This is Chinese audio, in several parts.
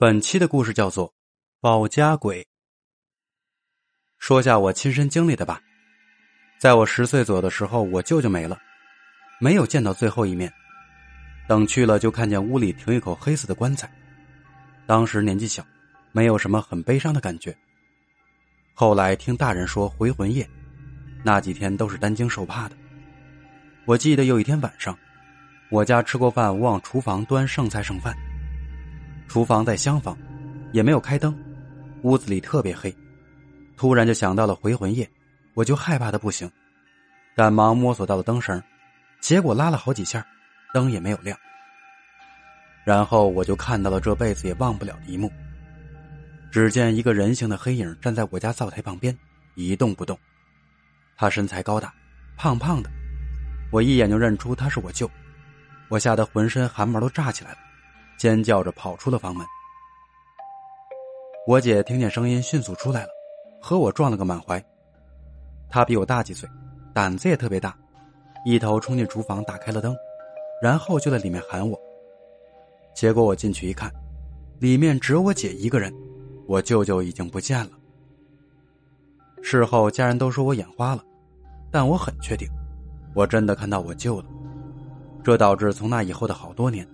本期的故事叫做《保家鬼》。说下我亲身经历的吧。在我十岁左右的时候，我舅舅没了，没有见到最后一面。等去了，就看见屋里停一口黑色的棺材。当时年纪小，没有什么很悲伤的感觉。后来听大人说回魂夜，那几天都是担惊受怕的。我记得有一天晚上，我家吃过饭，往厨房端剩菜剩饭。厨房在厢房，也没有开灯，屋子里特别黑。突然就想到了回魂夜，我就害怕的不行，赶忙摸索到了灯绳，结果拉了好几下，灯也没有亮。然后我就看到了这辈子也忘不了的一幕。只见一个人形的黑影站在我家灶台旁边，一动不动。他身材高大，胖胖的，我一眼就认出他是我舅，我吓得浑身汗毛都炸起来了。尖叫着跑出了房门，我姐听见声音，迅速出来了，和我撞了个满怀。她比我大几岁，胆子也特别大，一头冲进厨房，打开了灯，然后就在里面喊我。结果我进去一看，里面只有我姐一个人，我舅舅已经不见了。事后家人都说我眼花了，但我很确定，我真的看到我舅了。这导致从那以后的好多年。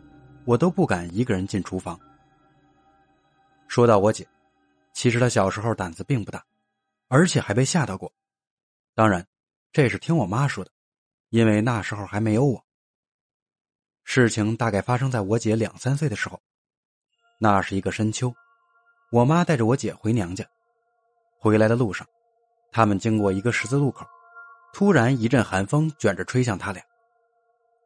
我都不敢一个人进厨房。说到我姐，其实她小时候胆子并不大，而且还被吓到过。当然，这是听我妈说的，因为那时候还没有我。事情大概发生在我姐两三岁的时候，那是一个深秋，我妈带着我姐回娘家，回来的路上，他们经过一个十字路口，突然一阵寒风卷着吹向他俩。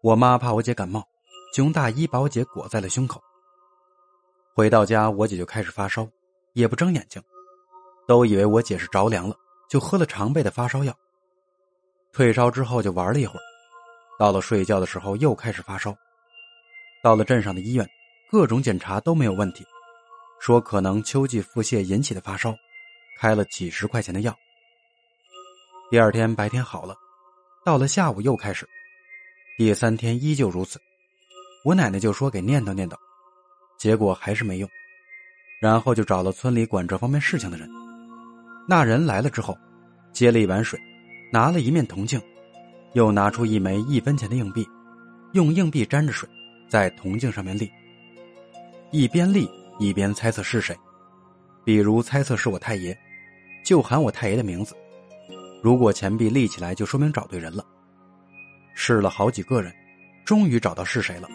我妈怕我姐感冒。就用大衣把我姐裹在了胸口。回到家，我姐就开始发烧，也不睁眼睛，都以为我姐是着凉了，就喝了常备的发烧药。退烧之后就玩了一会儿，到了睡觉的时候又开始发烧。到了镇上的医院，各种检查都没有问题，说可能秋季腹泻引起的发烧，开了几十块钱的药。第二天白天好了，到了下午又开始，第三天依旧如此。我奶奶就说给念叨念叨，结果还是没用，然后就找了村里管这方面事情的人。那人来了之后，接了一碗水，拿了一面铜镜，又拿出一枚一分钱的硬币，用硬币沾着水，在铜镜上面立。一边立一边猜测是谁，比如猜测是我太爷，就喊我太爷的名字。如果钱币立起来，就说明找对人了。试了好几个人，终于找到是谁了。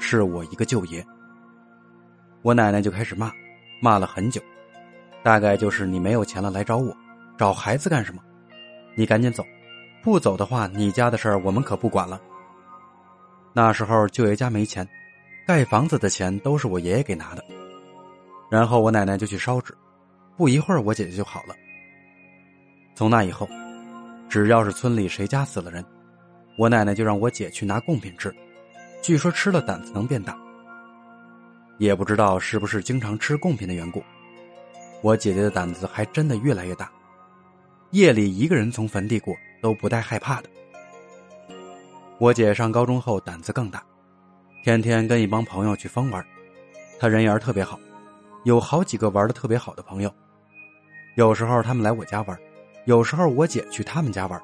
是我一个舅爷，我奶奶就开始骂，骂了很久，大概就是你没有钱了来找我，找孩子干什么？你赶紧走，不走的话，你家的事儿我们可不管了。那时候舅爷家没钱，盖房子的钱都是我爷爷给拿的，然后我奶奶就去烧纸，不一会儿我姐姐就好了。从那以后，只要是村里谁家死了人，我奶奶就让我姐去拿贡品吃。据说吃了胆子能变大，也不知道是不是经常吃贡品的缘故，我姐姐的胆子还真的越来越大，夜里一个人从坟地过都不带害怕的。我姐上高中后胆子更大，天天跟一帮朋友去疯玩，她人缘特别好，有好几个玩的特别好的朋友，有时候他们来我家玩，有时候我姐去他们家玩，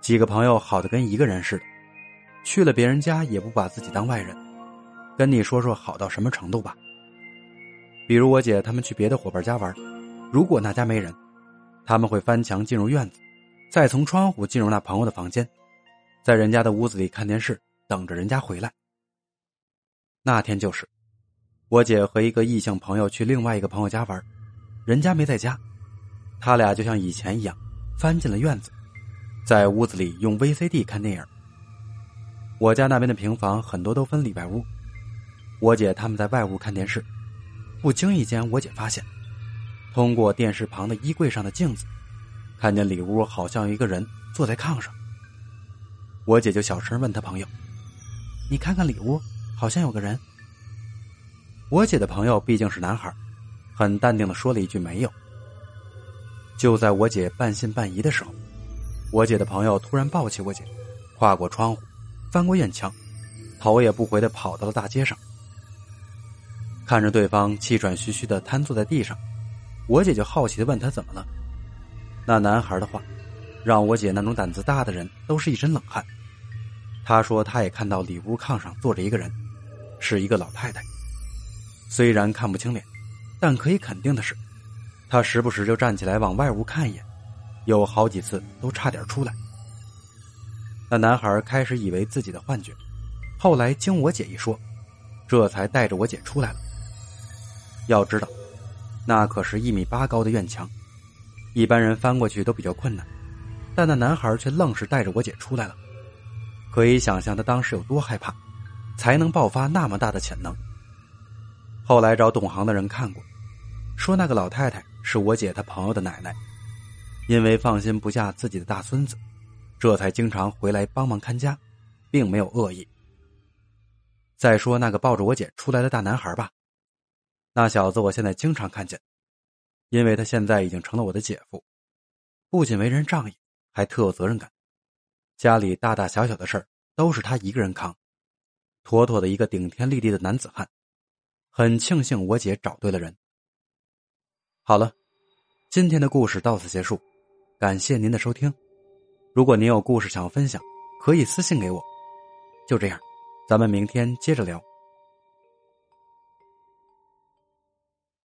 几个朋友好的跟一个人似的。去了别人家也不把自己当外人，跟你说说好到什么程度吧。比如我姐他们去别的伙伴家玩，如果那家没人，他们会翻墙进入院子，再从窗户进入那朋友的房间，在人家的屋子里看电视，等着人家回来。那天就是，我姐和一个异性朋友去另外一个朋友家玩，人家没在家，他俩就像以前一样，翻进了院子，在屋子里用 VCD 看电影。我家那边的平房很多都分里外屋，我姐他们在外屋看电视，不经意间，我姐发现，通过电视旁的衣柜上的镜子，看见里屋好像有一个人坐在炕上。我姐就小声问他朋友：“你看看里屋，好像有个人。”我姐的朋友毕竟是男孩，很淡定的说了一句：“没有。”就在我姐半信半疑的时候，我姐的朋友突然抱起我姐，跨过窗户。翻过院墙，头也不回的跑到了大街上。看着对方气喘吁吁的瘫坐在地上，我姐就好奇的问他怎么了。那男孩的话，让我姐那种胆子大的人都是一身冷汗。他说他也看到里屋炕上坐着一个人，是一个老太太。虽然看不清脸，但可以肯定的是，他时不时就站起来往外屋看一眼，有好几次都差点出来。那男孩开始以为自己的幻觉，后来经我姐一说，这才带着我姐出来了。要知道，那可是一米八高的院墙，一般人翻过去都比较困难，但那男孩却愣是带着我姐出来了。可以想象他当时有多害怕，才能爆发那么大的潜能。后来找懂行的人看过，说那个老太太是我姐她朋友的奶奶，因为放心不下自己的大孙子，这才经常回来帮忙看家，并没有恶意。再说那个抱着我姐出来的大男孩吧。那小子，我现在经常看见，因为他现在已经成了我的姐夫，不仅为人仗义，还特有责任感，家里大大小小的事儿都是他一个人扛，妥妥的一个顶天立地的男子汉。很庆幸我姐找对了人。好了，今天的故事到此结束，感谢您的收听。如果您有故事想要分享，可以私信给我。就这样，咱们明天接着聊。